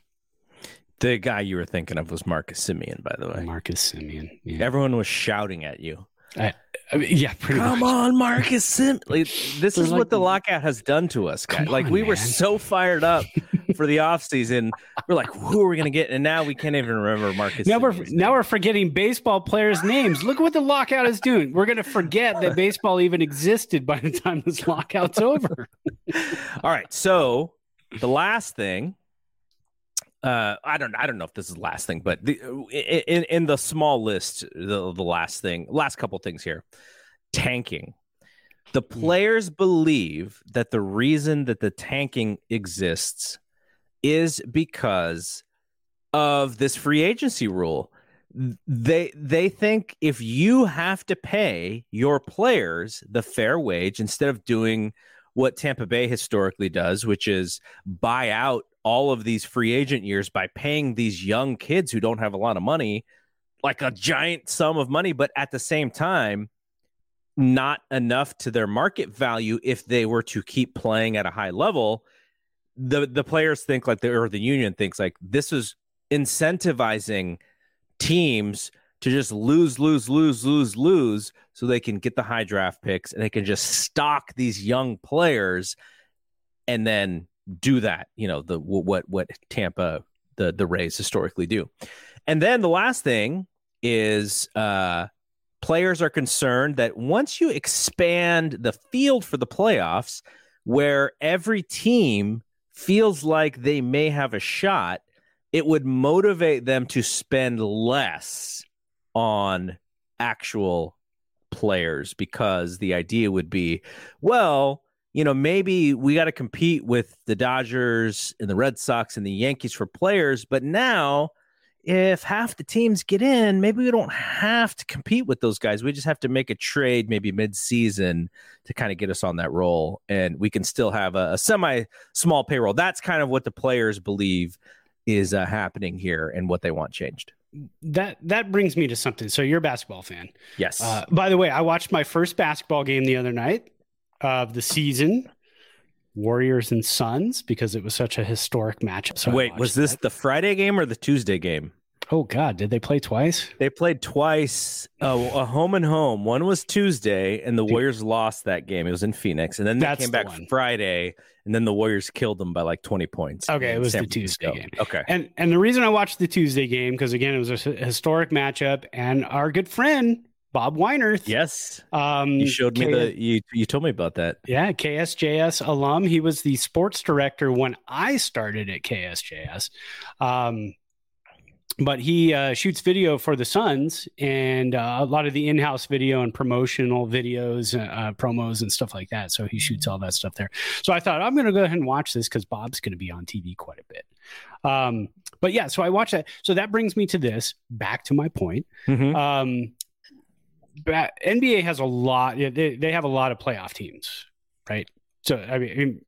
The guy you were thinking of was Marcus Semien, by the way. Marcus Semien. Yeah. Everyone was shouting at you. I, I mean, yeah, Come much. on, Marcus Sim. Like, this is like, what the lockout has done to us, guys. Like on, we man. were so fired up for the offseason. We're like, who are we going to get? And now we can't even remember Marcus. Now we're now we're forgetting baseball players' names. Look what the lockout is doing. We're going to forget that baseball even existed by the time this lockout's over. All right, so the last thing uh, I don't I don't know if this is the last thing, but the, in in the small list, the the last thing, last couple things here, tanking. The hmm. players believe that the reason that the tanking exists is because of this free agency rule. They they think if you have to pay your players the fair wage instead of doing what Tampa Bay historically does, which is buy out all of these free agent years by paying these young kids who don't have a lot of money like a giant sum of money, but at the same time, not enough to their market value if they were to keep playing at a high level. The the players think like the or the union thinks like this is incentivizing teams to just lose, lose, lose, lose, lose, so they can get the high draft picks and they can just stock these young players and then do that. You know, the what what Tampa the the Rays historically do. And then the last thing is uh players are concerned that once you expand the field for the playoffs where every team feels like they may have a shot, it would motivate them to spend less on actual players because the idea would be, well, you know, maybe we got to compete with the Dodgers and the Red Sox and the Yankees for players, but now if half the teams get in, maybe we don't have to compete with those guys. We just have to make a trade maybe mid-season to kind of get us on that roll, and we can still have a, a semi-small payroll. That's kind of what the players believe is uh, happening here and what they want changed that that brings me to something. So you're a basketball fan, yes. Uh, by the way, I watched my first basketball game the other night of the season, Warriors and Suns, because it was such a historic matchup. So Wait, was this that. the Friday game or the Tuesday game? Oh God, did they play twice? They played twice, uh, a home and home. One was Tuesday, and the Warriors lost that game. It was in Phoenix, and then they That's came the back one. Friday, and then the Warriors killed them by like twenty points. Okay, it was San the Tuesday game. Okay, And and the reason I watched the Tuesday game because again it was a historic matchup, and our good friend Bob Weinerth. yes, Um, you showed me K- the you you told me about that. Yeah, KSJS alum. He was the sports director when I started at KSJS. Um, but he uh, shoots video for the Suns and uh, a lot of the in-house video and promotional videos, uh, promos and stuff like that. So he shoots all that stuff there. So I thought I'm going to go ahead and watch this because Bob's going to be on TV quite a bit. Um, but yeah, so I watched that. So that brings me to this. Back to my point. Mhm. Um, NBA has a lot. yeah, They they have a lot of playoff teams, right? So I mean,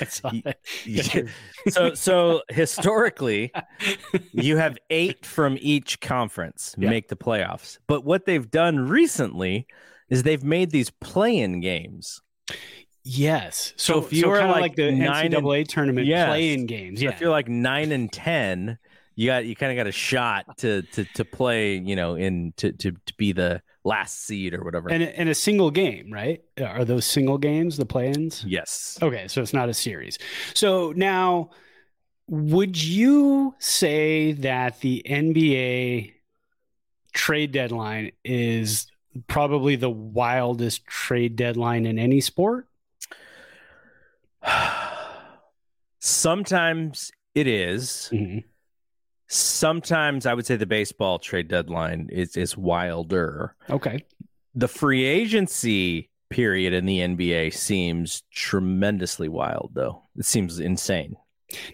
I saw that. Yeah. so so historically you have eight from each conference Yeah. make the playoffs but what they've done recently is they've made these play-in games yes. So So, if you so are like like, the nine and- NCAA tournament Yes. playing games, So yeah. if you're like nine and ten you got you kind of got a shot to to to play you know in to to, to be the last seed or whatever and and a single game, right? Are those single games the play-ins? yes Okay, so it's not a series. So now, would you say that the NBA trade deadline is probably the wildest trade deadline in any sport? sometimes it is Mhm. Sometimes i would say the baseball trade deadline is is wilder Okay. the free agency period in the NBA seems tremendously wild, though. It seems insane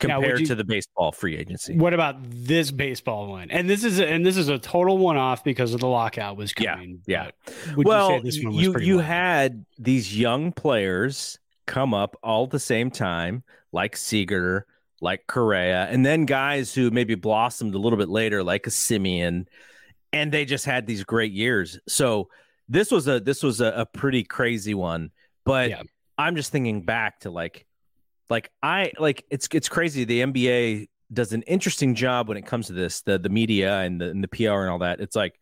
Now, compared you- to the baseball free agency. What about this baseball one? And this is a, and this is a total one-off because of the lockout was Yeah, coming. yeah. Would well, you say this one was you you had these young players come up all at the same time, like Seager, like Correa, and then guys who maybe blossomed a little bit later, like a Semien, and they just had these great years. So this was a this was a, a pretty crazy one. But Yeah. I'm just thinking back to like like I like it's it's crazy. The NBA does an interesting job when it comes to this, the the media and the and the PR and all that. It's like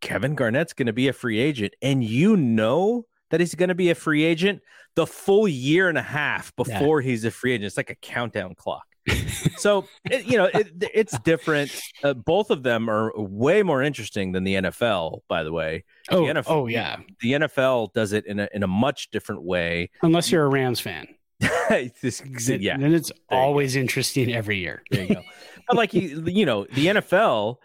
Kevin Garnett's going to be a free agent, and you know that he's going to be a free agent the full year and a half before he's a free agent. It's like a countdown clock. so it, you know it, it's different. Uh, both of them are way more interesting than the NFL. By the way, Oh, the NFL oh yeah. the NFL does it in a in a much different way. Unless you're a Rams fan, This- yeah, then it's always interesting every year. there you go. but like you, you know, the NFL,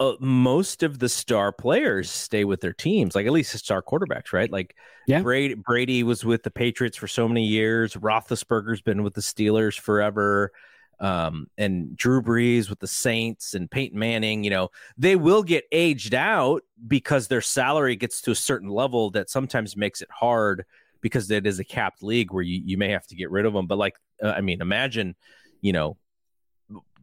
uh, most of the star players stay with their teams. Like at least the star quarterbacks, right? Like Yeah. Brady, Brady was with the Patriots for so many years. Roethlisberger's been with the Steelers forever. Um, and Drew Brees with the Saints and Peyton Manning, you know, they will get aged out because their salary gets to a certain level that sometimes makes it hard because it is a capped league where you, you may have to get rid of them. But like, uh, I mean, imagine, you know,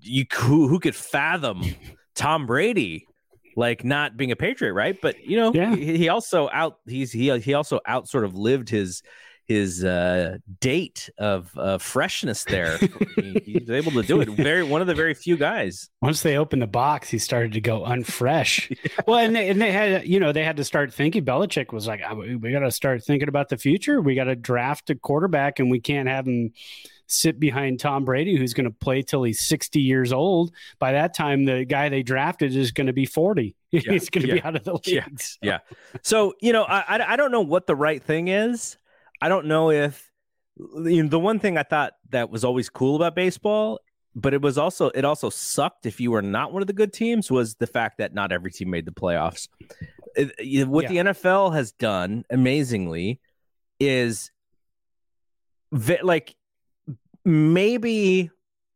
you who, who could fathom Tom Brady like not being a Patriot, right? But you know, Yeah. he, also out he's he he also out sort of lived his his uh date of uh freshness there. he, he's able to do it. Very one of the very few guys. Once they opened the box, he started to go unfresh. Well, and they, and they had, you know, they had to start thinking. Belichick was like, "Ah, we, we got to start thinking about the future. We got to draft a quarterback, and we can't have him sit behind Tom Brady, who's going to play till he's 60 years old. By that time, the guy they drafted is going to be 40. he's going to be out of the league. yeah, So- yeah. So you know, I, I don't know what the right thing is. I don't know if you know the one thing I thought that was always cool about baseball, but it was also it also sucked if you were not one of the good teams was the fact that not every team made the playoffs. It- what the NFL has done amazingly is like maybe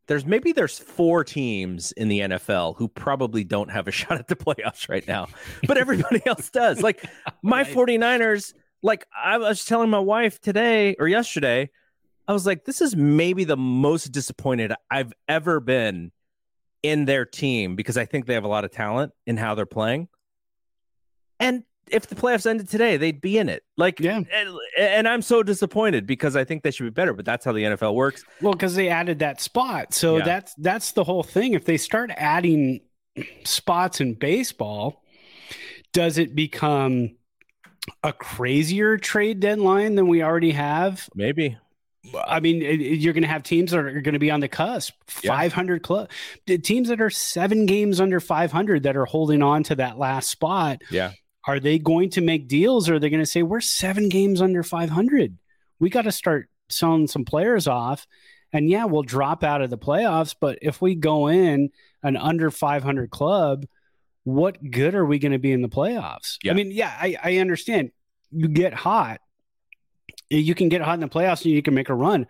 there's maybe there's four teams in the NFL who probably don't have a shot at the playoffs right now, but everybody else does. Like my Right. 49ers, like I was telling my wife today or yesterday, I was like, this is maybe the most disappointed I've ever been in their team because I think they have a lot of talent in how they're playing. And if the playoffs ended today, they'd be in it. Like, Yeah. and, and I'm so disappointed because I think they should be better, but that's how the NFL works. Well, because they added that spot, so Yeah. that's that's the whole thing. If they start adding spots in baseball, does it become a crazier trade deadline than we already have? Maybe. I mean, you're going to have teams that are going to be on the cusp, Yeah. 500 club, teams that are seven games under 500 that are holding on to that last spot. Yeah. Are they going to make deals or are they going to say, we're seven games under 500? We got to start selling some players off. And yeah, we'll drop out of the playoffs. But if we go in an under 500 club, what good are we going to be in the playoffs? Yeah. I mean, yeah, I, I understand you get hot. You can get hot in the playoffs and you can make a run,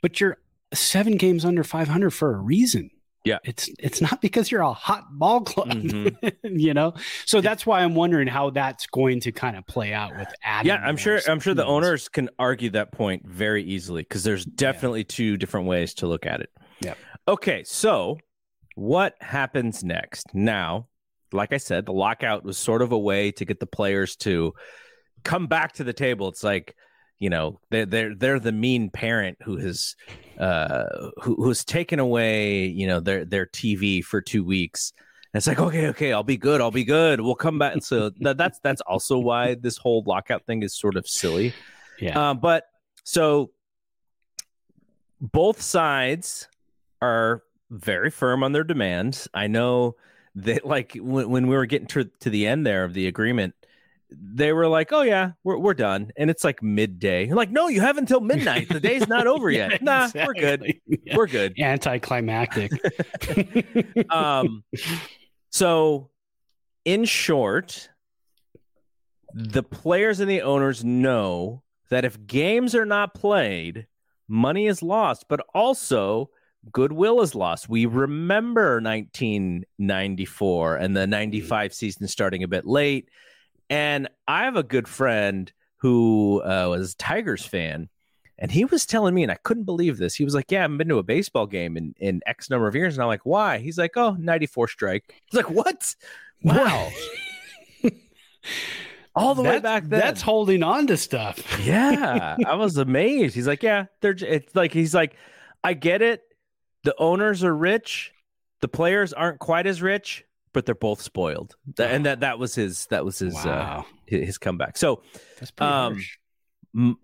but you're seven games under 500 for a reason. Yeah. It's it's not because you're a hot ball club, Mhm. you know. So that's why I'm wondering how that's going to kind of play out with adding. Yeah, I'm sure. I'm sure the owners can argue that point very easily because there's definitely two different ways to look at it. Yeah. Okay, so what happens next? Now, like I said, the lockout was sort of a way to get the players to come back to the table. It's like you know they're they're they're the mean parent who has uh who who's taken away you know their their TV for two weeks. And it's like okay, okay, I'll be good, I'll be good. We'll come back. And so that, that's that's also why this whole lockout thing is sort of silly. Yeah. Um, but so both sides are very firm on their demands. I know that, like, when, when we were getting to, to the end there of the agreement, they were like, "Oh yeah, we're we're done," and it's like midday. You're like, "No, you have until midnight. The day's not over yet. Yeah, nah, we're good. Yeah. We're good." Anticlimactic. um so in short the players and the owners know that if games are not played money is lost but also goodwill is lost we remember 1994 and the 95 season starting a bit late and i have a good friend who uh, was a tigers fan and he was telling me, and I couldn't believe this. He was like, Yeah, I haven't been to a baseball game in, in X number of years. And I'm like, Why? He's like, Oh, 94 strike. He's like, What? Wow. All the way back then. That's holding on to stuff. yeah. I was amazed. He's like, Yeah, they're, it's like, he's like, I get it. The owners are rich. The players aren't quite as rich, but they're both spoiled. Th- And that, that was his, that was his, uh, wow. his, his comeback. So, That's pretty um, harsh. m-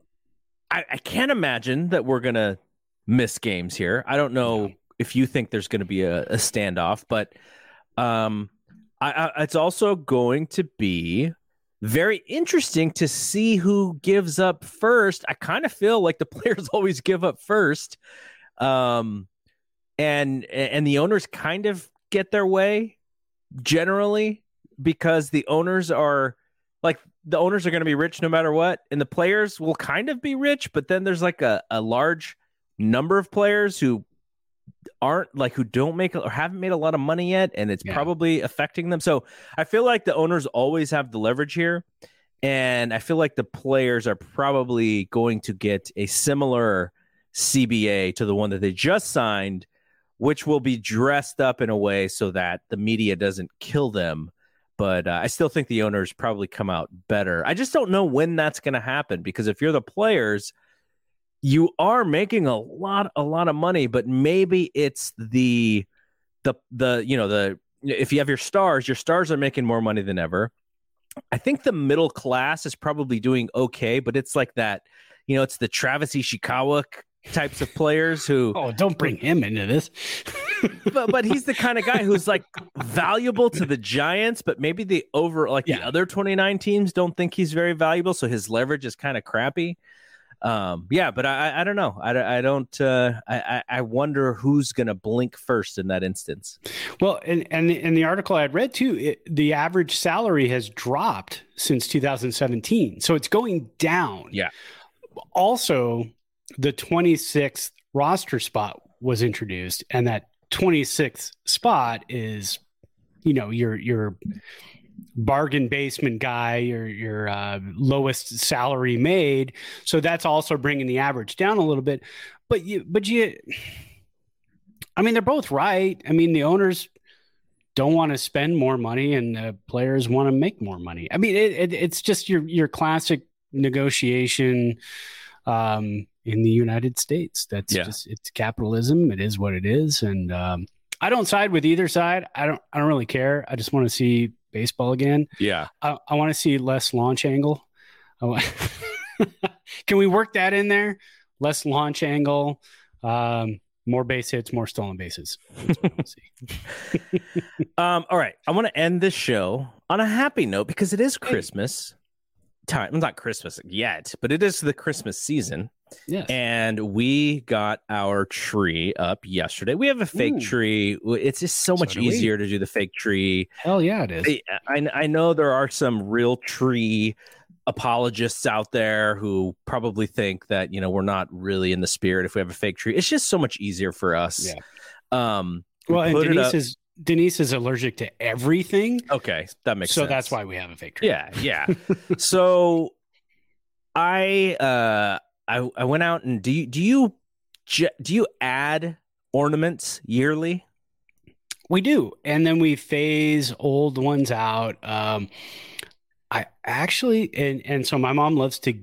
I, I can't imagine that we're gonna miss games here. I don't know No. if you think there's gonna be a, a standoff, but um, I, I, it's also going to be very interesting to see who gives up first. I kind of feel like the players always give up first, um, and and the owners kind of get their way generally because the owners are like the owners are going to be rich no matter what and the players will kind of be rich but then there's like a, a large number of players who aren't like who don't make or haven't made a lot of money yet and it's Yeah. probably affecting them so i feel like the owners always have the leverage here and i feel like the players are probably going to get a similar cba to the one that they just signed which will be dressed up in a way so that the media doesn't kill them but uh, I still think the owners probably come out better. I just don't know when that's going to happen because if you're the players, you are making a lot, a lot of money, but maybe it's the, the, the, you know, the, if you have your stars, your stars are making more money than ever. I think the middle class is probably doing okay, but it's like that, you know, it's the Travis Ishikawa types of players who, Oh, don't bring him into this. but but he's the kind of guy who's like valuable to the Giants, but maybe the over like the other 29 teams don't think he's very valuable, so his leverage is kind of crappy. Um, yeah, but I I- don't know. I, I don't. Uh, I I- I wonder who's gonna blink first in that instance. Well, and and in the article I had read too, it, the average salary has dropped since 2017, so it's going down. Yeah. Also, the 26th roster spot was introduced, and that 26th spot is, you know, your your bargain basement guy, your your uh, lowest salary made. So that's also bringing the average down a little bit. But you, but you, I mean, they're both right. I mean, the owners don't want to spend more money and the players want to make more money. I mean, it, it, it's just your your classic negotiation um, in the United States. That's Yeah. just it's capitalism. It is what it is, and um, I don't side with either side. I don't. I don't really care. I just want to see baseball again. Yeah. I, I want to see less launch angle. Can we work that in there? Less launch angle, um, more base hits, more stolen bases. That's what I wanna see. Um, all right. I want to end this show on a happy note because it is Christmas time. Not Christmas yet, but it is the Christmas season. Yes. And we got our tree up yesterday. We have a fake Ooh. tree. It's just so So much do we. easier to do the fake tree. Hell yeah, it is. I, I know there are some real tree apologists out there who probably think that you know we're not really in the spirit if we have a fake tree. It's just so much easier for us. Yeah. Um. we Well, and Denise is Denise is allergic to everything, okay. That makes so sense. that's why we have a fake tree. Yeah, yeah. so I uh I I went out and do you do you do you add ornaments yearly? We do, and then we phase old ones out. Um, I actually, and and so my mom loves to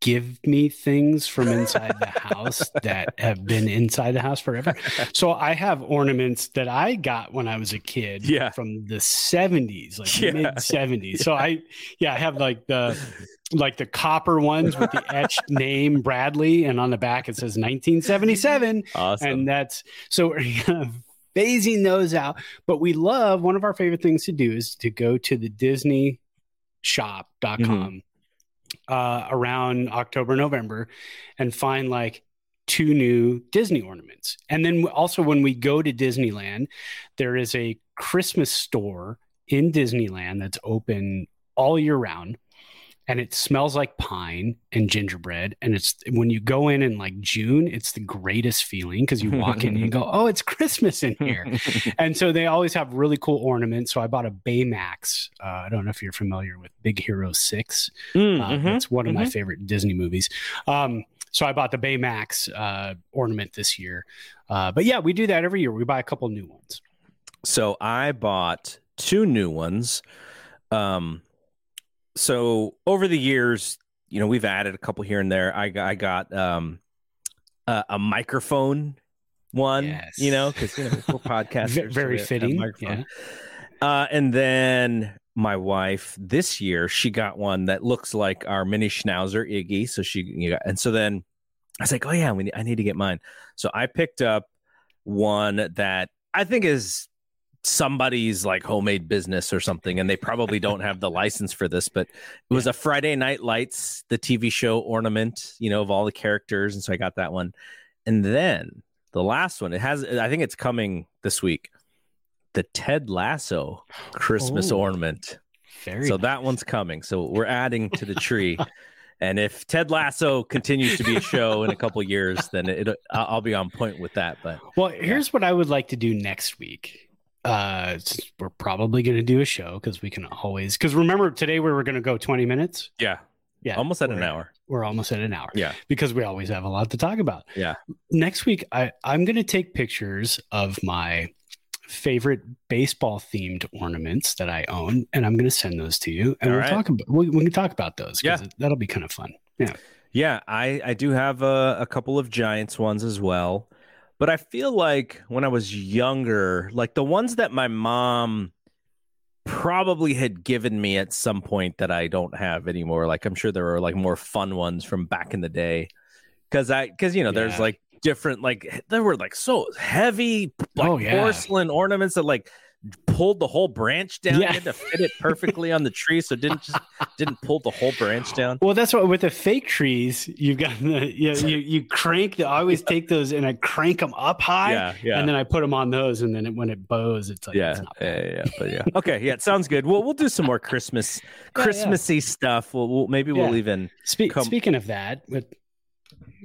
give me things from inside the house that have been inside the house forever. So I have ornaments that I got when I was a kid, Yeah. from the seventies, like Yeah. mid seventies. So I, yeah, I have like the like the copper ones with the etched name Bradley, and on the back it says 1977 Awesome. and that's so phasing those out. But we love one of our favorite things to do is to go to the Disney shop.com Mm-hmm. uh, around October, November and find like two new Disney ornaments. And then also when we go to Disneyland, there is a Christmas store in Disneyland that's open all year round and it smells like pine and gingerbread and it's when you go in in like june it's the greatest feeling because you walk in and you go oh it's christmas in here and so they always have really cool ornaments so i bought a baymax uh, i don't know if you're familiar with big hero 6 Mm, uh, mhm. That's one of my favorite Disney movies. Um, so I bought the Baymax uh, ornament this year. Uh, but yeah, we do that every year. We buy a couple new ones. So I bought two new ones. Um, so over the years, you know, we've added a couple here and there. I got, I got um, a, a microphone one, Yes. you know, because you know we're podcasters, Ve- so very we have to have fitting, microphone. Uh, and then my wife this year, she got one that looks like our mini schnauzer Iggy. So she, you got, and so then I was like, oh yeah, we need, I need to get mine. So I picked up one that I think is somebody's like homemade business or something, and they probably don't have the license for this, but it was a Friday Night Lights, the TV show ornament, you know, of all the characters, and so I got that one. And then the last one, it has, I think it's coming this week, the Ted Lasso Christmas Oh, ornament. Very So nice. that one's coming. So we're adding to the tree. And if Ted Lasso continues to be a show in a couple years, then it, I'll I'll be on point with that. But Well, here's what I would like to do next week. Uh, we're probably going to do a show because we can always. Because remember, today we were going to go 20 minutes. yeah, Yeah, almost at an hour. We're almost at an hour. Yeah. because we always have a lot to talk about. Yeah. Next week, I I'm going to take pictures of my favorite baseball themed ornaments that I own, and I'm going to send those to you, and All we'll right. talk about we, we can talk about those Yeah. that'll be kind of fun. Yeah. Yeah, I I do have a, a couple of Giants ones as well, but I feel like when I was younger, like the ones that my mom probably had given me at some point that I don't have anymore. Like I'm sure there were like more fun ones from back in the day, because I because you know there's like different like there were like so heavy like Oh, yeah. porcelain ornaments that like pulled the whole branch down. Yeah. You had to fit it perfectly on the tree, so it didn't just didn't pull the whole branch down. Well, that's what with the fake trees, you've got the you, you, you crank the. I always take those and I crank them up high, Yeah, yeah. and then I put them on those, and then it, when it bows, it's like yeah, it's not yeah, yeah, yeah, but yeah. Okay, yeah, it sounds good. We'll we'll do some more Christmas, yeah. Christmassy stuff. We'll, we'll maybe we'll Yeah. even. Spe- Speaking of that, with,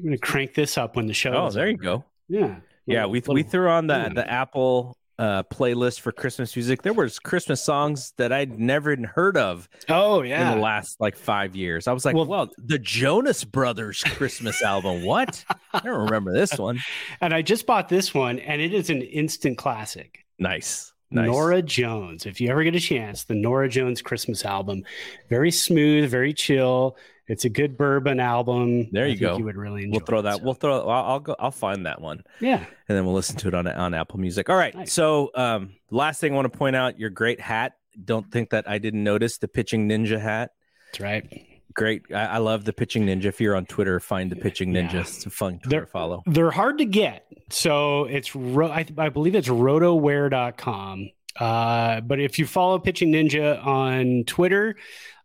I'm to crank this up when the show. Oh, there you over. go. Yeah, Yeah, Little- we we little- threw on the little- the Apple uh playlist for Christmas music. There was Christmas songs that I'd never even heard of Oh yeah, in the last like five years. I was like, Well- well, the Jonas Brothers Christmas album. What? I don't remember this one. And I just bought this one, and it is an instant classic. Nice. Nice. Norah Jones. If you ever get a chance, the Norah Jones Christmas album, very smooth, very chill. It's a good bourbon album. There you go. You would really enjoy. We'll throw it, that. so. We'll throw. I'll, I'll go. I'll find that one, yeah. and then we'll listen to it on on Apple Music. All right. Nice. So, um, last thing I want to point out: your great hat. Don't think that I didn't notice the pitching ninja hat. That's right. Great. I, I love the pitching ninja. If you're on Twitter, find the pitching ninja. Yeah. It's a fun Twitter They're- follow. They're hard to get. So it's ro- I, I believe it's rotowear.com. Uh, but if you follow Pitching Ninja on Twitter,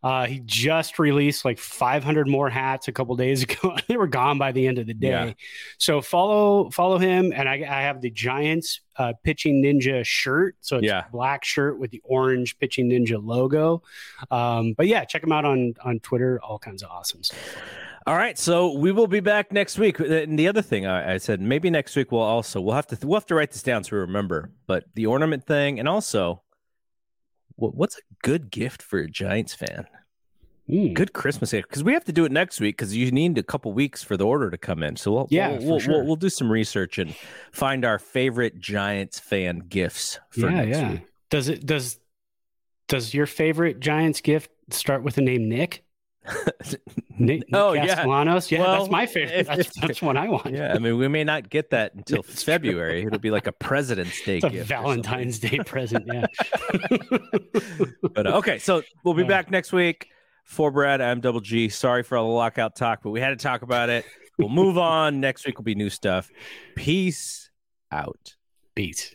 uh, he just released like 500 more hats a couple days ago. they were gone by the end of the day. Yeah. So follow follow him, and I, I have the Giants uh, Pitching Ninja shirt. So it's Yeah. a black shirt with the orange Pitching Ninja logo. Um, but yeah, check him out on on Twitter. All kinds of awesome stuff. All right, so we will be back next week. Uh, and the other thing I, I said, maybe next week we'll also we'll have to we'll have to write this down so we remember. But the ornament thing, and also, what, what's a good gift for a Giants fan? Good Christmas gift because we have to do it next week because you need a couple weeks for the order to come in. So we'll Yeah, we'll, we'll, sure. we'll, we'll do some research and find our favorite Giants fan gifts for yeah, next yeah. week. Does it does does your favorite Giants gift start with the name Nick? Nick, Oh, Nick yeah. Castellanos? Yeah, Well, that's my favorite. That's, that's one I want. Yeah, I mean we may not get that until It's February. It'll be like a President's Day a gift. Valentine's Day present. Yeah. But uh, okay, so we'll be Yeah. back next week. For Brad, I'm Double G. Sorry for all the lockout talk, but we had to talk about it. We'll move on. Next week will be new stuff. Peace out. Beat.